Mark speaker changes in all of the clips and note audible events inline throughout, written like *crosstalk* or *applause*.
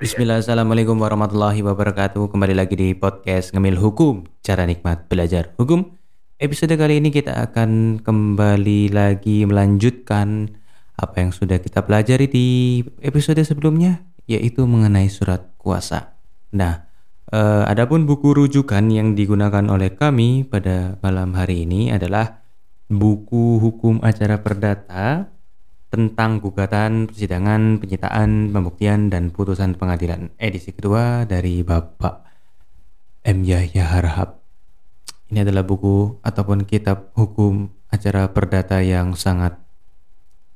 Speaker 1: Bismillah, Assalamualaikum warahmatullahi wabarakatuh. Kembali lagi di podcast Ngemil Hukum Cara nikmat belajar hukum. Episode kali ini kita akan kembali lagi melanjutkan Apa yang sudah kita pelajari di episode sebelumnya Yaitu mengenai surat kuasa. Nah, eh, adapun buku rujukan yang digunakan oleh kami pada malam hari ini adalah Buku Hukum Acara Perdata tentang gugatan, persidangan, penyitaan, pembuktian, dan putusan pengadilan edisi kedua dari Bapak M. Yahya Harhab. Ini adalah buku ataupun kitab hukum acara perdata yang sangat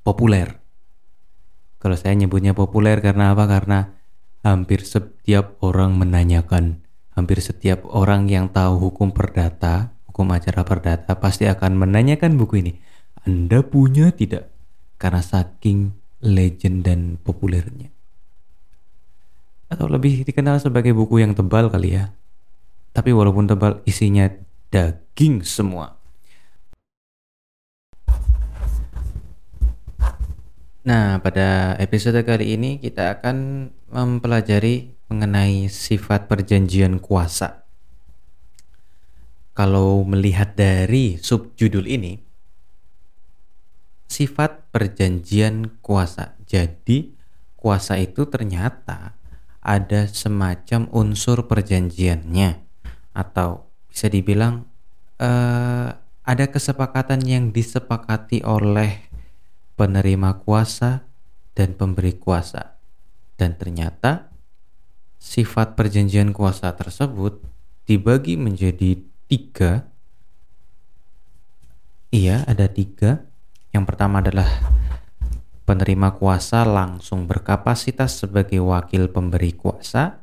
Speaker 1: populer. Kalau saya nyebutnya populer karena apa? Karena hampir setiap orang menanyakan, hampir setiap orang yang tahu hukum perdata, hukum acara perdata pasti akan menanyakan buku ini. Anda punya tidak? Karena saking legend dan populernya. Atau lebih dikenal sebagai buku yang tebal kali ya. Tapi walaupun tebal isinya daging semua. Nah, pada episode kali ini kita akan mempelajari mengenai sifat perjanjian kuasa. Kalau melihat dari subjudul ini, sifat perjanjian kuasa. Jadi, kuasa itu ternyata ada semacam unsur perjanjiannya, atau bisa dibilang uh, ada kesepakatan yang disepakati oleh penerima kuasa dan pemberi kuasa, dan ternyata sifat perjanjian kuasa tersebut dibagi menjadi tiga. Iya, ada tiga yang pertama adalah penerima kuasa langsung berkapasitas sebagai wakil pemberi kuasa.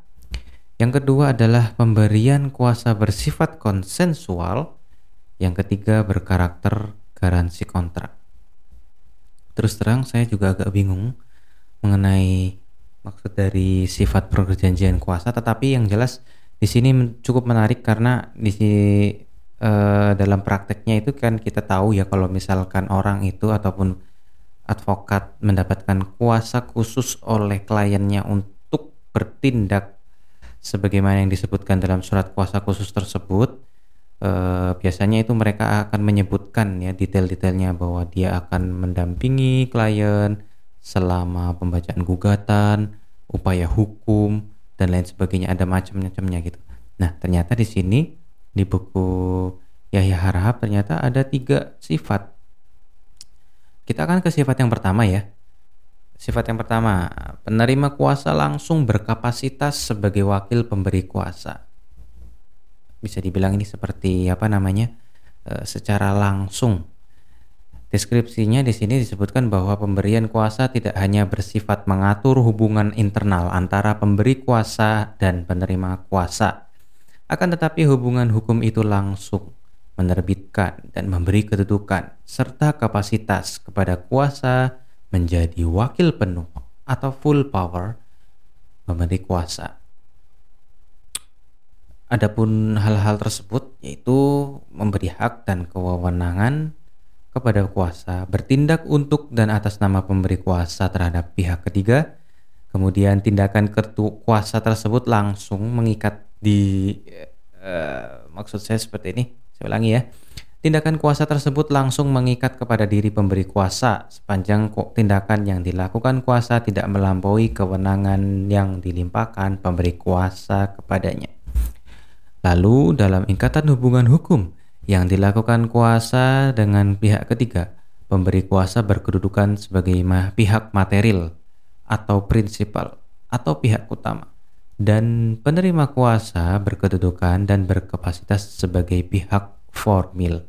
Speaker 1: Yang kedua adalah pemberian kuasa bersifat konsensual. Yang ketiga berkarakter garansi kontrak. Terus terang saya juga agak bingung mengenai maksud dari sifat perjanjian kuasa, tetapi yang jelas di sini cukup menarik karena di uh, dalam prakteknya itu kan kita tahu ya kalau misalkan orang itu ataupun advokat mendapatkan kuasa khusus oleh kliennya untuk bertindak sebagaimana yang disebutkan dalam surat kuasa khusus tersebut uh, biasanya itu mereka akan menyebutkan ya detail-detailnya bahwa dia akan mendampingi klien selama pembacaan gugatan, upaya hukum dan lain sebagainya ada macam-macamnya gitu. Nah, ternyata di sini di buku Yahya Harahap ternyata ada tiga sifat. Kita akan ke sifat yang pertama ya. Sifat yang pertama, penerima kuasa langsung berkapasitas sebagai wakil pemberi kuasa. Bisa dibilang ini seperti apa namanya? E, secara langsung. Deskripsinya di sini disebutkan bahwa pemberian kuasa tidak hanya bersifat mengatur hubungan internal antara pemberi kuasa dan penerima kuasa, akan tetapi hubungan hukum itu langsung menerbitkan dan memberi kedudukan serta kapasitas kepada kuasa menjadi wakil penuh atau full power memberi kuasa. Adapun hal-hal tersebut yaitu memberi hak dan kewenangan kepada kuasa bertindak untuk dan atas nama pemberi kuasa terhadap pihak ketiga. Kemudian tindakan kertu kuasa tersebut langsung mengikat di uh, maksud saya seperti ini saya ulangi ya. Tindakan kuasa tersebut langsung mengikat kepada diri pemberi kuasa sepanjang tindakan yang dilakukan kuasa tidak melampaui kewenangan yang dilimpahkan pemberi kuasa kepadanya. Lalu dalam ikatan hubungan hukum yang dilakukan kuasa dengan pihak ketiga pemberi kuasa berkedudukan sebagai pihak material atau prinsipal atau pihak utama dan penerima kuasa berkedudukan dan berkapasitas sebagai pihak formil.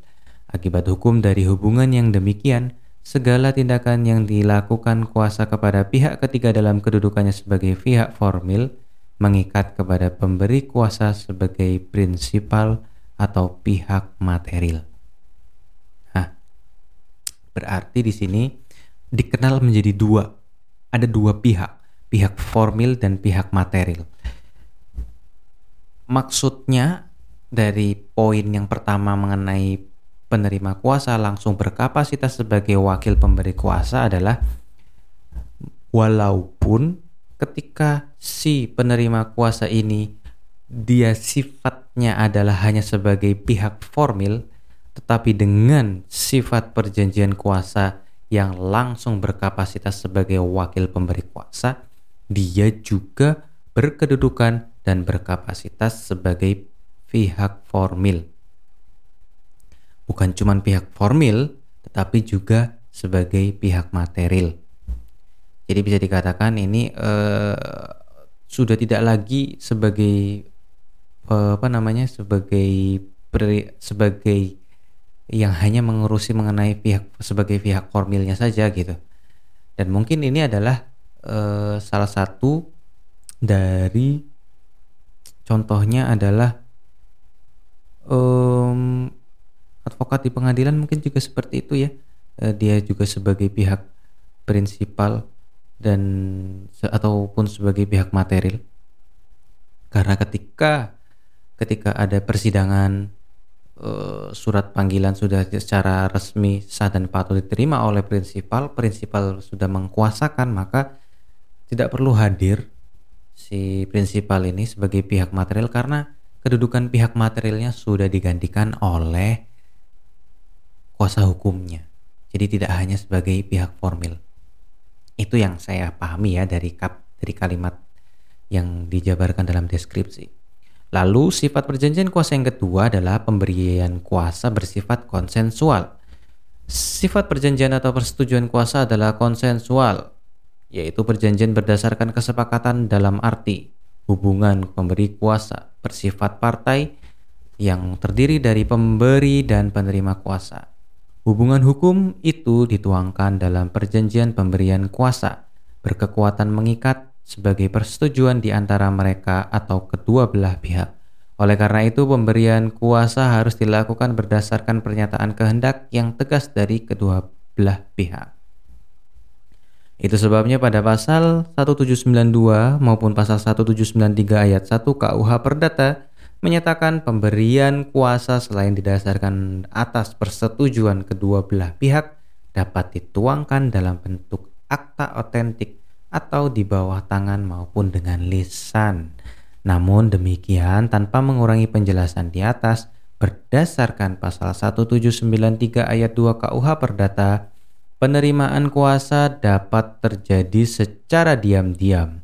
Speaker 1: Akibat hukum dari hubungan yang demikian, segala tindakan yang dilakukan kuasa kepada pihak ketiga dalam kedudukannya sebagai pihak formil mengikat kepada pemberi kuasa sebagai prinsipal atau pihak material. Nah, berarti di sini dikenal menjadi dua. Ada dua pihak, pihak formil dan pihak material maksudnya dari poin yang pertama mengenai penerima kuasa langsung berkapasitas sebagai wakil pemberi kuasa adalah walaupun ketika si penerima kuasa ini dia sifatnya adalah hanya sebagai pihak formil tetapi dengan sifat perjanjian kuasa yang langsung berkapasitas sebagai wakil pemberi kuasa dia juga berkedudukan dan berkapasitas sebagai pihak formil bukan cuma pihak formil tetapi juga sebagai pihak material jadi bisa dikatakan ini uh, sudah tidak lagi sebagai uh, apa namanya sebagai sebagai yang hanya mengurusi mengenai pihak sebagai pihak formilnya saja gitu. Dan mungkin ini adalah uh, salah satu dari contohnya adalah um, advokat di pengadilan mungkin juga seperti itu ya. Uh, dia juga sebagai pihak prinsipal dan ataupun sebagai pihak material karena ketika ketika ada persidangan uh, surat panggilan sudah secara resmi sah dan patut diterima oleh prinsipal prinsipal sudah mengkuasakan maka tidak perlu hadir si prinsipal ini sebagai pihak material karena kedudukan pihak materialnya sudah digantikan oleh kuasa hukumnya jadi tidak hanya sebagai pihak formil itu yang saya pahami ya dari kap dari kalimat yang dijabarkan dalam deskripsi. Lalu sifat perjanjian kuasa yang kedua adalah pemberian kuasa bersifat konsensual. Sifat perjanjian atau persetujuan kuasa adalah konsensual, yaitu perjanjian berdasarkan kesepakatan dalam arti hubungan pemberi kuasa bersifat partai yang terdiri dari pemberi dan penerima kuasa. Hubungan hukum itu dituangkan dalam perjanjian pemberian kuasa, berkekuatan mengikat sebagai persetujuan di antara mereka atau kedua belah pihak. Oleh karena itu, pemberian kuasa harus dilakukan berdasarkan pernyataan kehendak yang tegas dari kedua belah pihak. Itu sebabnya pada pasal 1792 maupun pasal 1793 ayat 1 KUH Perdata menyatakan pemberian kuasa selain didasarkan atas persetujuan kedua belah pihak dapat dituangkan dalam bentuk akta otentik atau di bawah tangan maupun dengan lisan. Namun demikian tanpa mengurangi penjelasan di atas berdasarkan pasal 1793 ayat 2 KUH Perdata penerimaan kuasa dapat terjadi secara diam-diam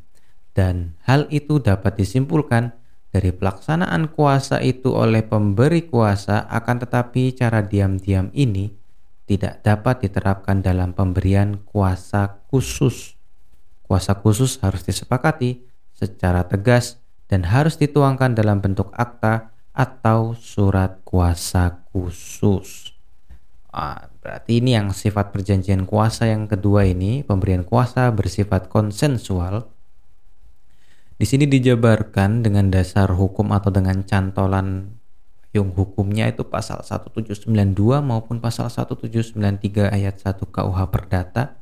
Speaker 1: dan hal itu dapat disimpulkan dari pelaksanaan kuasa itu oleh pemberi kuasa akan tetapi cara diam-diam ini tidak dapat diterapkan dalam pemberian kuasa khusus. Kuasa khusus harus disepakati secara tegas dan harus dituangkan dalam bentuk akta atau surat kuasa khusus. Ah, berarti ini yang sifat perjanjian kuasa yang kedua ini, pemberian kuasa bersifat konsensual. Di sini dijabarkan dengan dasar hukum atau dengan cantolan yang hukumnya itu pasal 1792 maupun pasal 1793 ayat 1 KUH Perdata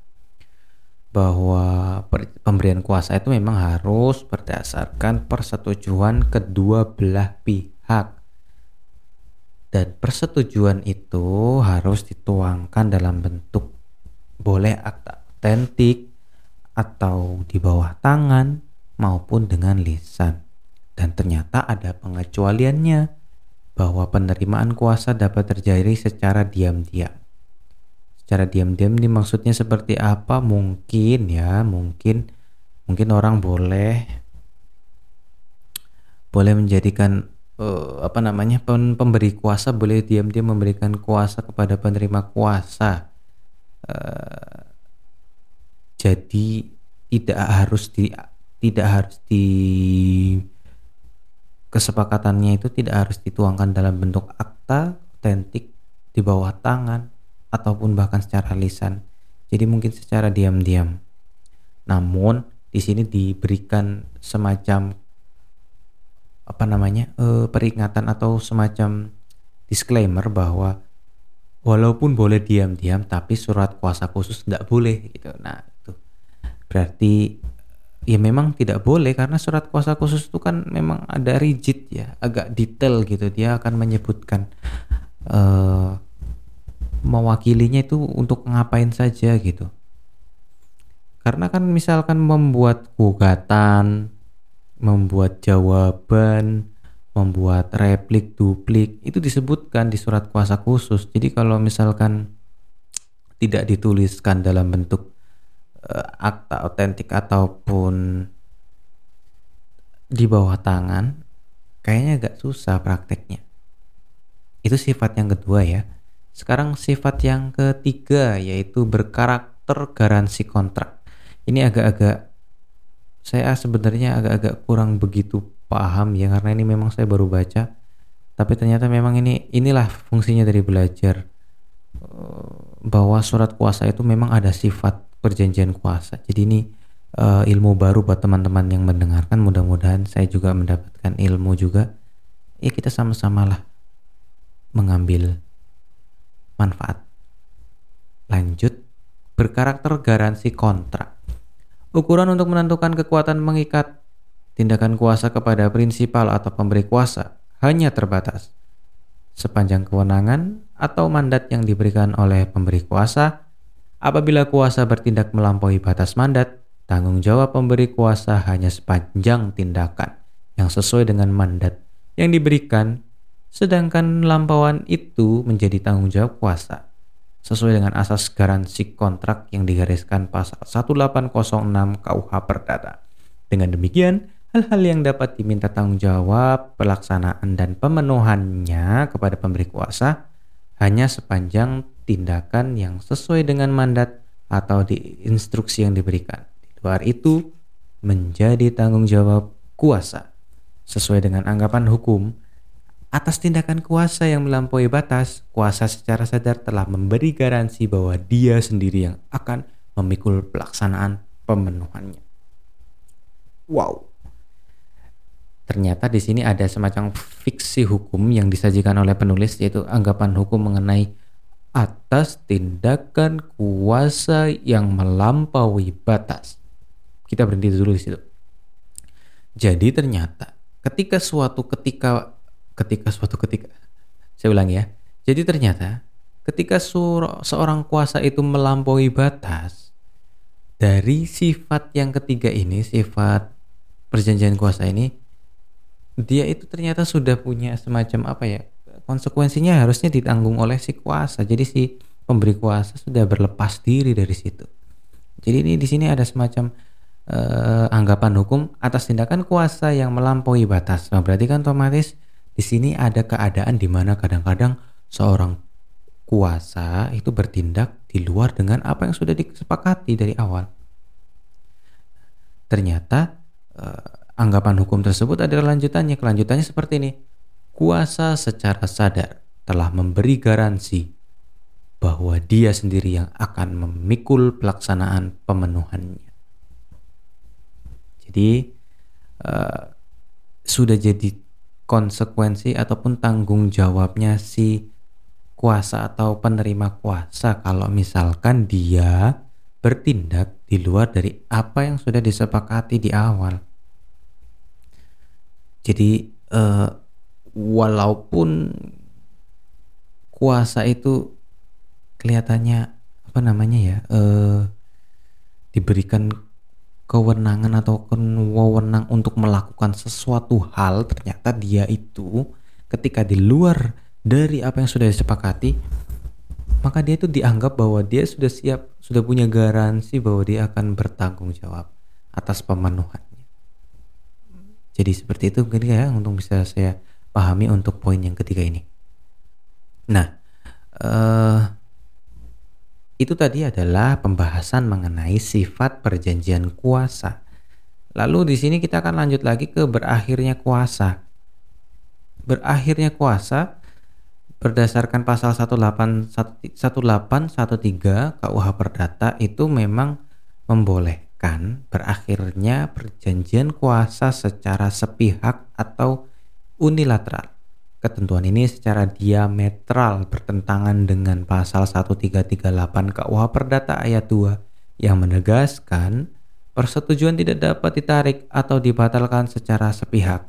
Speaker 1: bahwa pemberian kuasa itu memang harus berdasarkan persetujuan kedua belah pihak dan persetujuan itu harus dituangkan dalam bentuk boleh akta otentik atau di bawah tangan maupun dengan lisan. Dan ternyata ada pengecualiannya bahwa penerimaan kuasa dapat terjadi secara diam-diam. Secara diam-diam ini maksudnya seperti apa? Mungkin ya, mungkin mungkin orang boleh boleh menjadikan uh, apa namanya pemberi kuasa boleh diam-diam memberikan kuasa kepada penerima kuasa. Uh, jadi tidak harus di tidak harus di kesepakatannya itu tidak harus dituangkan dalam bentuk akta otentik di bawah tangan ataupun bahkan secara lisan. Jadi mungkin secara diam-diam. Namun di sini diberikan semacam apa namanya e, peringatan atau semacam disclaimer bahwa walaupun boleh diam-diam tapi surat kuasa khusus tidak boleh gitu. Nah itu. Berarti ya memang tidak boleh karena surat kuasa khusus itu kan memang ada rigid ya agak detail gitu. Dia akan menyebutkan uh, mewakilinya itu untuk ngapain saja gitu. Karena kan misalkan membuat gugatan, membuat jawaban, membuat replik, duplik, itu disebutkan di surat kuasa khusus. Jadi kalau misalkan tidak dituliskan dalam bentuk uh, akta otentik ataupun di bawah tangan, kayaknya agak susah prakteknya. Itu sifat yang kedua ya. Sekarang sifat yang ketiga yaitu berkarakter garansi kontrak ini agak-agak saya sebenarnya agak-agak kurang begitu paham ya karena ini memang saya baru baca. Tapi ternyata memang ini inilah fungsinya dari belajar eh, bahwa surat kuasa itu memang ada sifat perjanjian kuasa. Jadi ini uh, ilmu baru buat teman-teman yang mendengarkan. Mudah-mudahan saya juga mendapatkan ilmu juga. Ya kita sama-sama lah mengambil manfaat. Lanjut. Berkarakter garansi kontrak Ukuran untuk menentukan kekuatan mengikat tindakan kuasa kepada prinsipal atau pemberi kuasa hanya terbatas. Sepanjang kewenangan atau mandat yang diberikan oleh pemberi kuasa, apabila kuasa bertindak melampaui batas mandat, tanggung jawab pemberi kuasa hanya sepanjang tindakan yang sesuai dengan mandat yang diberikan, sedangkan lampauan itu menjadi tanggung jawab kuasa sesuai dengan asas garansi kontrak yang digariskan pasal 1806 KUH Perdata. Dengan demikian, hal-hal yang dapat diminta tanggung jawab, pelaksanaan, dan pemenuhannya kepada pemberi kuasa hanya sepanjang tindakan yang sesuai dengan mandat atau di instruksi yang diberikan. Di luar itu, menjadi tanggung jawab kuasa sesuai dengan anggapan hukum Atas tindakan kuasa yang melampaui batas, kuasa secara sadar telah memberi garansi bahwa dia sendiri yang akan memikul pelaksanaan pemenuhannya. Wow. Ternyata di sini ada semacam fiksi hukum yang disajikan oleh penulis yaitu anggapan hukum mengenai atas tindakan kuasa yang melampaui batas. Kita berhenti dulu di situ. Jadi ternyata ketika suatu ketika ketika suatu ketika saya ulang ya. Jadi ternyata ketika seorang kuasa itu melampaui batas dari sifat yang ketiga ini sifat perjanjian kuasa ini dia itu ternyata sudah punya semacam apa ya konsekuensinya harusnya ditanggung oleh si kuasa. Jadi si pemberi kuasa sudah berlepas diri dari situ. Jadi ini di sini ada semacam uh, anggapan hukum atas tindakan kuasa yang melampaui batas. Nah, berarti kan otomatis di sini ada keadaan di mana kadang-kadang seorang kuasa itu bertindak di luar dengan apa yang sudah disepakati dari awal. Ternyata eh, anggapan hukum tersebut adalah lanjutannya. Kelanjutannya seperti ini. Kuasa secara sadar telah memberi garansi bahwa dia sendiri yang akan memikul pelaksanaan pemenuhannya. Jadi uh, sudah jadi konsekuensi ataupun tanggung jawabnya si kuasa atau penerima kuasa kalau misalkan dia bertindak di luar dari apa yang sudah disepakati di awal. Jadi eh, walaupun kuasa itu kelihatannya apa namanya ya eh, diberikan kewenangan atau wewenang untuk melakukan sesuatu hal ternyata dia itu ketika di luar dari apa yang sudah disepakati maka dia itu dianggap bahwa dia sudah siap sudah punya garansi bahwa dia akan bertanggung jawab atas pemenuhannya. Jadi seperti itu mungkin ya untuk bisa saya pahami untuk poin yang ketiga ini. Nah uh, itu tadi adalah pembahasan mengenai sifat perjanjian kuasa. Lalu di sini kita akan lanjut lagi ke berakhirnya kuasa. Berakhirnya kuasa berdasarkan pasal 1813 KUH Perdata itu memang membolehkan berakhirnya perjanjian kuasa secara sepihak atau unilateral. Ketentuan ini secara diametral bertentangan dengan pasal 1338 KUH Perdata ayat 2 yang menegaskan persetujuan tidak dapat ditarik atau dibatalkan secara sepihak,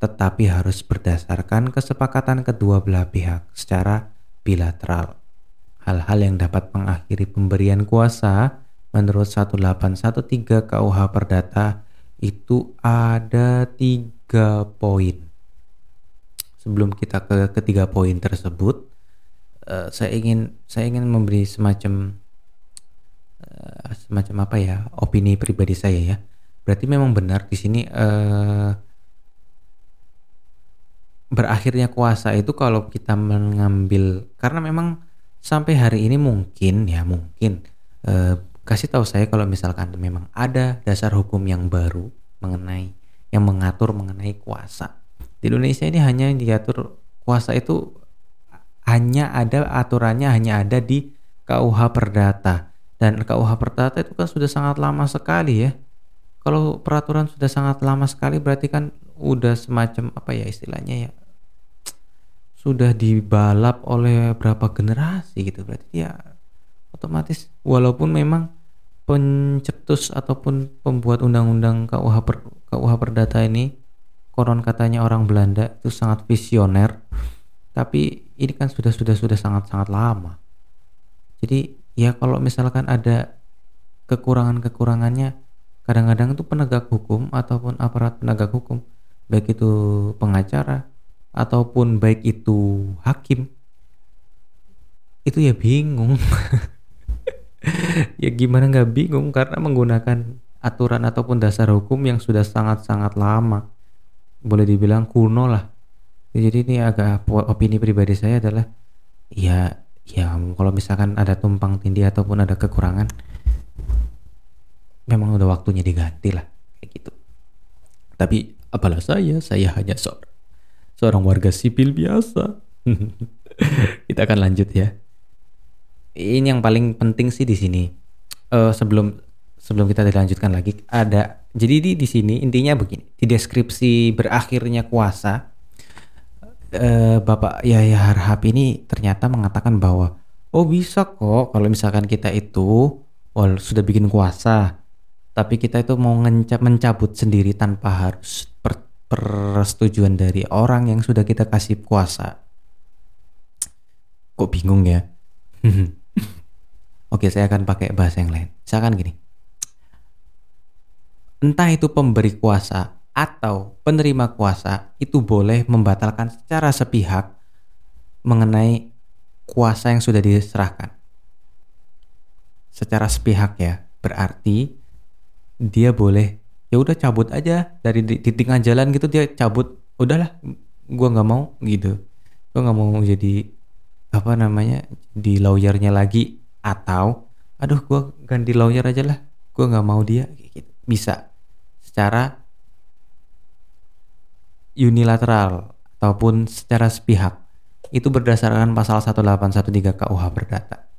Speaker 1: tetapi harus berdasarkan kesepakatan kedua belah pihak secara bilateral. Hal-hal yang dapat mengakhiri pemberian kuasa menurut 1813 KUH Perdata itu ada tiga poin. Sebelum kita ke ketiga poin tersebut, uh, saya ingin saya ingin memberi semacam uh, semacam apa ya opini pribadi saya ya. Berarti memang benar di sini uh, berakhirnya kuasa itu kalau kita mengambil karena memang sampai hari ini mungkin ya mungkin uh, kasih tahu saya kalau misalkan memang ada dasar hukum yang baru mengenai yang mengatur mengenai kuasa. Di Indonesia ini hanya diatur kuasa itu hanya ada aturannya hanya ada di KUH Perdata dan KUH Perdata itu kan sudah sangat lama sekali ya. Kalau peraturan sudah sangat lama sekali berarti kan udah semacam apa ya istilahnya ya sudah dibalap oleh berapa generasi gitu berarti ya otomatis walaupun memang pencetus ataupun pembuat undang-undang KUH per, KUH Perdata ini koron katanya orang Belanda itu sangat visioner tapi ini kan sudah sudah sudah sangat sangat lama. Jadi ya kalau misalkan ada kekurangan-kekurangannya kadang-kadang itu penegak hukum ataupun aparat penegak hukum baik itu pengacara ataupun baik itu hakim itu ya bingung. *laughs* Ya gimana nggak bingung karena menggunakan aturan ataupun dasar hukum yang sudah sangat-sangat lama boleh dibilang kuno lah. Jadi ini agak opini pribadi saya adalah ya ya kalau misalkan ada tumpang tindih ataupun ada kekurangan memang udah waktunya diganti lah kayak gitu. Tapi apalah saya saya hanya seorang seorang warga sipil biasa. *laughs* Kita akan lanjut ya. Ini yang paling penting sih di sini. Uh, sebelum sebelum kita dilanjutkan lagi ada jadi di di sini intinya begini di deskripsi berakhirnya kuasa uh, Bapak Yahya Harhab ini ternyata mengatakan bahwa oh bisa kok kalau misalkan kita itu well, sudah bikin kuasa tapi kita itu mau mencabut sendiri tanpa harus per, persetujuan dari orang yang sudah kita kasih kuasa kok bingung ya *laughs* Oke, saya akan pakai bahasa yang lain. Misalkan gini. Entah itu pemberi kuasa atau penerima kuasa itu boleh membatalkan secara sepihak mengenai kuasa yang sudah diserahkan. Secara sepihak ya, berarti dia boleh ya udah cabut aja dari di, di tengah jalan gitu dia cabut udahlah gua nggak mau gitu gua nggak mau jadi apa namanya di lawyernya lagi atau aduh gue ganti lawyer aja lah gue nggak mau dia gitu. bisa secara unilateral ataupun secara sepihak itu berdasarkan pasal 1813 KUH Perdata.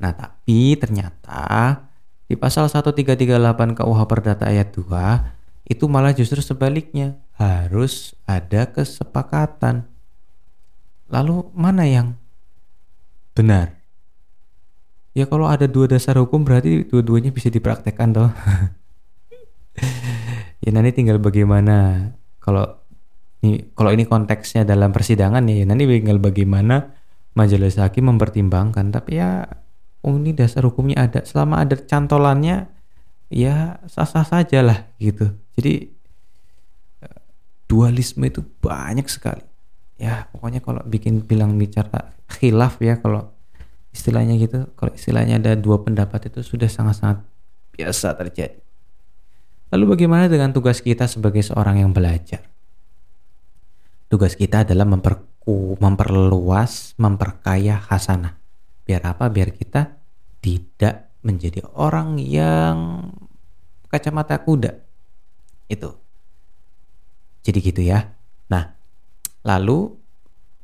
Speaker 1: Nah, tapi ternyata di pasal 1338 KUH Perdata ayat 2 itu malah justru sebaliknya, harus ada kesepakatan. Lalu mana yang benar? ya kalau ada dua dasar hukum berarti dua-duanya bisa dipraktekkan toh *laughs* ya nanti tinggal bagaimana? Kalau ini kalau ini konteksnya dalam persidangan ya, nanti tinggal bagaimana majelis hakim mempertimbangkan. Tapi ya oh ini dasar hukumnya ada. Selama ada cantolannya ya sah-sah saja lah gitu. Jadi dualisme itu banyak sekali. Ya pokoknya kalau bikin bilang bicara khilaf ya kalau istilahnya gitu kalau istilahnya ada dua pendapat itu sudah sangat-sangat biasa terjadi lalu bagaimana dengan tugas kita sebagai seorang yang belajar? Tugas kita adalah memperku, memperluas memperkaya hasanah biar apa? Biar kita tidak menjadi orang yang kacamata kuda. Itu. Jadi gitu ya. Nah lalu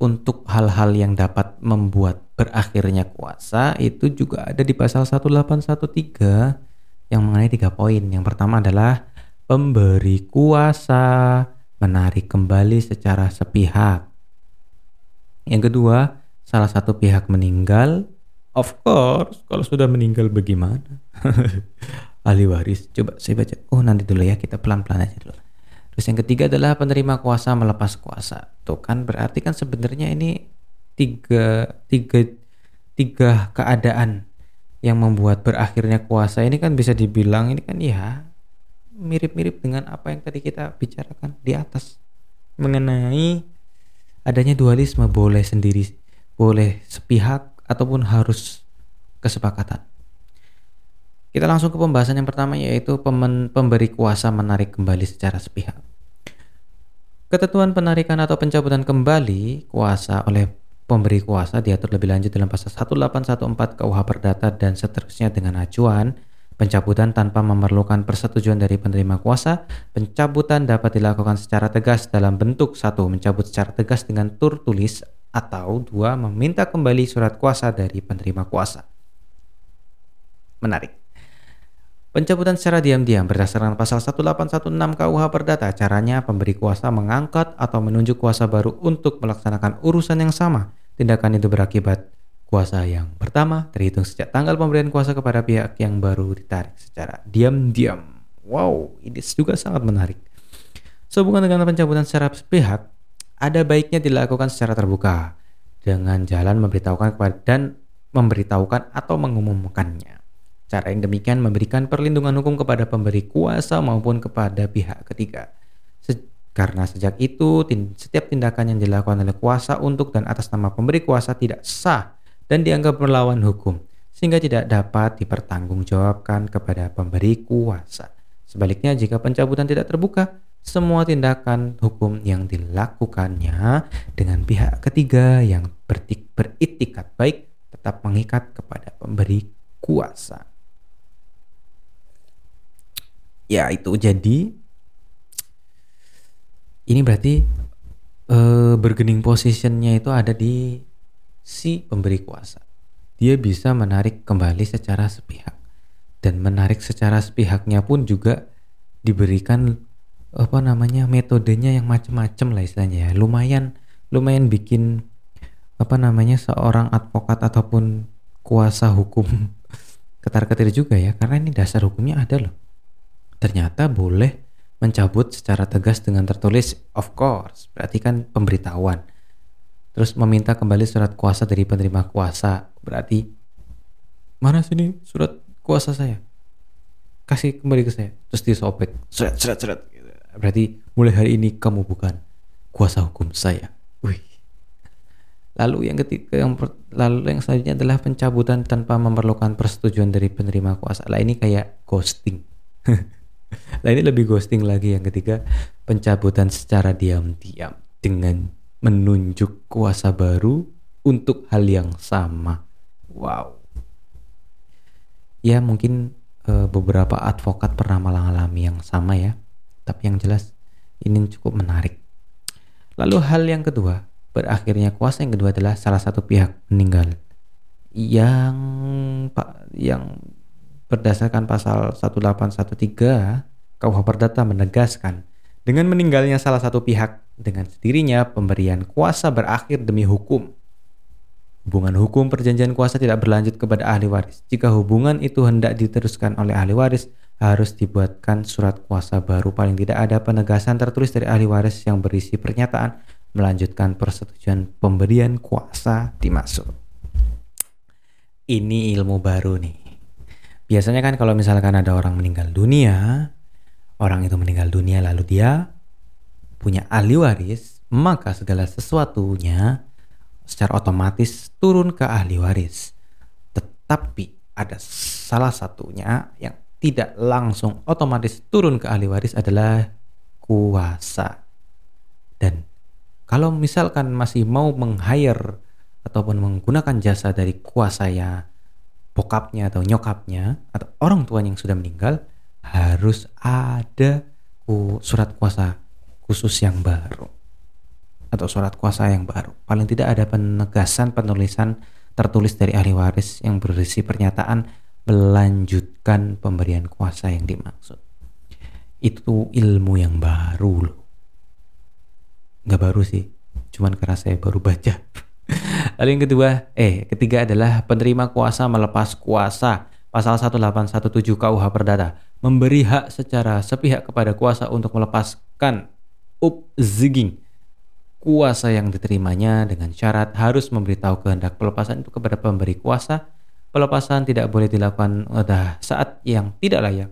Speaker 1: untuk hal-hal yang dapat membuat berakhirnya kuasa itu juga ada di pasal 1813 yang mengenai tiga poin. Yang pertama adalah pemberi kuasa menarik kembali secara sepihak. Yang kedua, salah satu pihak meninggal. Of course, kalau sudah meninggal bagaimana? *laughs* Ahli waris. Coba saya baca. Oh, nanti dulu ya, kita pelan-pelan aja dulu. Terus yang ketiga adalah penerima kuasa melepas kuasa. Tuh kan berarti kan sebenarnya ini tiga, tiga, tiga keadaan yang membuat berakhirnya kuasa ini kan bisa dibilang ini kan ya mirip-mirip dengan apa yang tadi kita bicarakan di atas mengenai adanya dualisme boleh sendiri, boleh sepihak ataupun harus kesepakatan. Kita langsung ke pembahasan yang pertama yaitu pemberi kuasa menarik kembali secara sepihak. Ketentuan penarikan atau pencabutan kembali kuasa oleh pemberi kuasa diatur lebih lanjut dalam pasal 1814 KUH Perdata dan seterusnya dengan acuan pencabutan tanpa memerlukan persetujuan dari penerima kuasa. Pencabutan dapat dilakukan secara tegas dalam bentuk satu mencabut secara tegas dengan tur tulis atau dua meminta kembali surat kuasa dari penerima kuasa. Menarik. Pencabutan secara diam-diam berdasarkan pasal 1816 KUH Perdata, caranya pemberi kuasa mengangkat atau menunjuk kuasa baru untuk melaksanakan urusan yang sama. Tindakan itu berakibat kuasa yang pertama terhitung sejak tanggal pemberian kuasa kepada pihak yang baru ditarik secara diam-diam. Wow, ini juga sangat menarik. Sehubungan dengan pencabutan secara sepihak, ada baiknya dilakukan secara terbuka dengan jalan memberitahukan kepada dan memberitahukan atau mengumumkannya. Cara yang demikian memberikan perlindungan hukum kepada pemberi kuasa maupun kepada pihak ketiga. Se karena sejak itu, setiap tindakan yang dilakukan oleh kuasa untuk dan atas nama pemberi kuasa tidak sah dan dianggap melawan hukum, sehingga tidak dapat dipertanggungjawabkan kepada pemberi kuasa. Sebaliknya, jika pencabutan tidak terbuka, semua tindakan hukum yang dilakukannya dengan pihak ketiga yang beritikat baik tetap mengikat kepada pemberi kuasa ya itu. Jadi ini berarti e, bergening positionnya itu ada di si pemberi kuasa. Dia bisa menarik kembali secara sepihak. Dan menarik secara sepihaknya pun juga diberikan apa namanya metodenya yang macam-macam lah istilahnya ya. Lumayan lumayan bikin apa namanya seorang advokat ataupun kuasa hukum *laughs* ketar-ketir juga ya. Karena ini dasar hukumnya ada loh ternyata boleh mencabut secara tegas dengan tertulis of course. Berarti kan pemberitahuan. Terus meminta kembali surat kuasa dari penerima kuasa. Berarti mana sini surat kuasa saya? Kasih kembali ke saya. Terus disobek seret seret seret berarti mulai hari ini kamu bukan kuasa hukum saya. Wih. Lalu yang ketiga yang lalu yang selanjutnya adalah pencabutan tanpa memerlukan persetujuan dari penerima kuasa. Lah ini kayak ghosting *laughs* Nah ini lebih ghosting lagi yang ketiga pencabutan secara diam-diam dengan menunjuk kuasa baru untuk hal yang sama. Wow. Ya mungkin e, beberapa advokat pernah mengalami yang sama ya. Tapi yang jelas ini cukup menarik. Lalu hal yang kedua, berakhirnya kuasa yang kedua adalah salah satu pihak meninggal. Yang Pak yang berdasarkan pasal 1813 KUH Perdata menegaskan, dengan meninggalnya salah satu pihak, dengan sendirinya pemberian kuasa berakhir demi hukum. Hubungan hukum perjanjian kuasa tidak berlanjut kepada ahli waris. Jika hubungan itu hendak diteruskan oleh ahli waris, harus dibuatkan surat kuasa baru. Paling tidak ada penegasan tertulis dari ahli waris yang berisi pernyataan melanjutkan persetujuan pemberian kuasa dimaksud. Ini ilmu baru nih. Biasanya kan kalau misalkan ada orang meninggal dunia, orang itu meninggal dunia lalu dia punya ahli waris, maka segala sesuatunya secara otomatis turun ke ahli waris. Tetapi ada salah satunya yang tidak langsung otomatis turun ke ahli waris adalah kuasa. Dan kalau misalkan masih mau meng-hire ataupun menggunakan jasa dari kuasa ya bokapnya atau nyokapnya atau orang tuanya yang sudah meninggal, harus ada surat kuasa khusus yang baru atau surat kuasa yang baru. Paling tidak ada penegasan penulisan tertulis dari ahli waris yang berisi pernyataan melanjutkan pemberian kuasa yang dimaksud. Itu ilmu yang baru loh. Nggak baru sih, cuman karena saya baru baca. *laughs* Lalu yang kedua, eh ketiga adalah penerima kuasa melepas kuasa. Pasal 1817 KUH Perdata. Memberi hak secara sepihak kepada kuasa untuk melepaskan upziging kuasa yang diterimanya dengan syarat harus memberitahu kehendak pelepasan itu kepada pemberi kuasa. Pelepasan tidak boleh dilakukan pada saat yang tidak layak.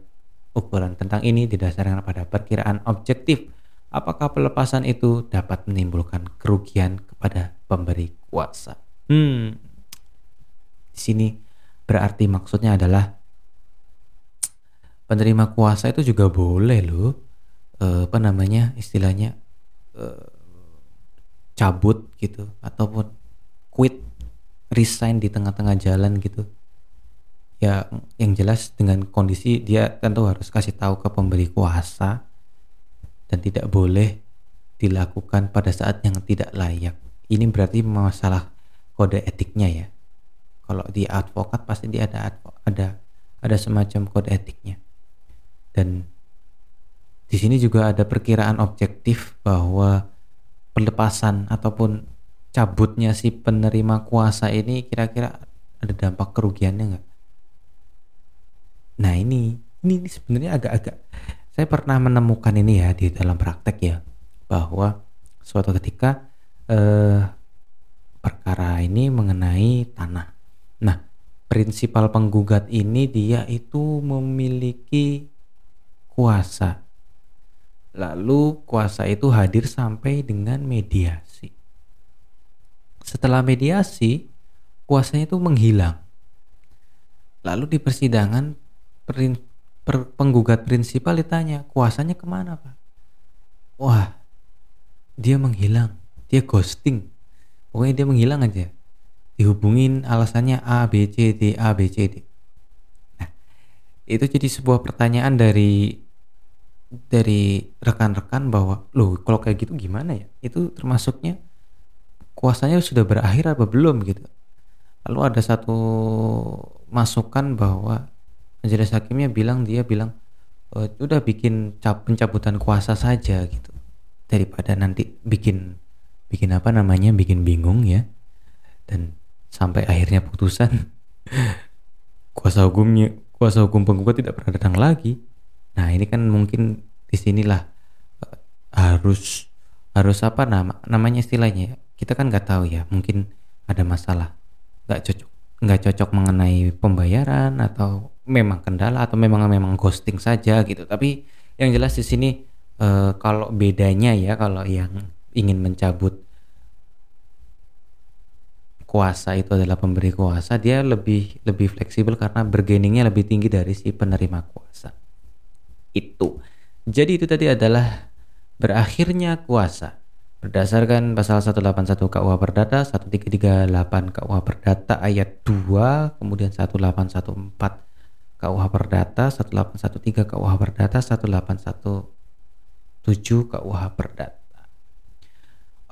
Speaker 1: Ukuran tentang ini didasarkan pada perkiraan objektif. Apakah pelepasan itu dapat menimbulkan kerugian kepada pemberi kuasa. Hmm, di sini berarti maksudnya adalah penerima kuasa itu juga boleh loh, eh, apa namanya istilahnya eh, cabut gitu ataupun quit resign di tengah-tengah jalan gitu. Ya yang jelas dengan kondisi dia tentu harus kasih tahu ke pemberi kuasa dan tidak boleh dilakukan pada saat yang tidak layak ini berarti masalah kode etiknya ya kalau di advokat pasti dia ada ada ada semacam kode etiknya dan di sini juga ada perkiraan objektif bahwa pelepasan ataupun cabutnya si penerima kuasa ini kira-kira ada dampak kerugiannya nggak? Nah ini ini, sebenarnya agak-agak saya pernah menemukan ini ya di dalam praktek ya bahwa suatu ketika eh, perkara ini mengenai tanah. Nah prinsipal penggugat ini dia itu memiliki kuasa. Lalu kuasa itu hadir sampai dengan mediasi setelah mediasi, kuasanya itu menghilang. Lalu di persidangan perin, per, penggugat prinsipal ditanya, kuasanya ke mana pak? Wah, dia menghilang, dia ghosting. Pokoknya dia menghilang aja. Dihubungin alasannya A, B, C, D, A, B, C, D. Nah, itu jadi sebuah pertanyaan dari dari rekan-rekan bahwa loh kalau kayak gitu gimana ya? Itu termasuknya kuasanya sudah berakhir apa belum gitu lalu ada satu masukan bahwa majelis hakimnya bilang dia bilang e, udah bikin cap pencabutan kuasa saja gitu daripada nanti bikin bikin apa namanya? Bikin bingung ya. Dan sampai akhirnya putusan. *laughs* Kuasa hukumnya kuasa hukum penggugat tidak pernah datang lagi. Nah ini kan mungkin di sinilah uh, harus harus apa nama namanya istilahnya ya kita kan nggak tahu ya mungkin ada masalah nggak cocok nggak cocok mengenai pembayaran atau memang kendala atau memang memang ghosting saja gitu. Tapi yang jelas di sini e, kalau bedanya ya kalau yang ingin mencabut kuasa itu adalah pemberi kuasa dia lebih lebih fleksibel karena bergeningnya lebih tinggi dari si penerima kuasa. Itu. Jadi itu tadi adalah berakhirnya kuasa. Berdasarkan pasal 181 KUH Perdata, 1338 KUH Perdata ayat 2, kemudian 1814 KUH Perdata, 1813 KUH Perdata, 1817 KUH Perdata.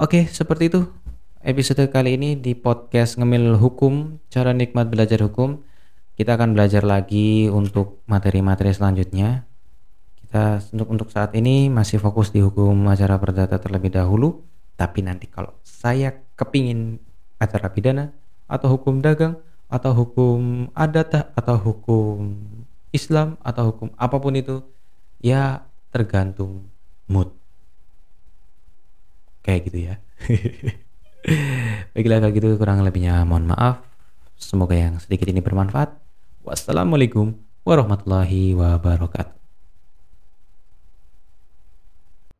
Speaker 1: Oke, seperti itu. Episode kali ini di podcast Ngemil Hukum, cara nikmat belajar hukum. Kita akan belajar lagi untuk materi-materi selanjutnya. Kita untuk untuk saat ini masih fokus di hukum acara perdata terlebih dahulu. Tapi nanti kalau saya kepingin acara pidana atau hukum dagang atau hukum adat atau hukum Islam atau hukum apa pun itu ya tergantung mood kayak gitu ya. *laughs* Baiklah kalau gitu kurang lebihnya mohon maaf. Semoga yang sedikit ini bermanfaat. Wassalamualaikum warahmatullahi wabarakatuh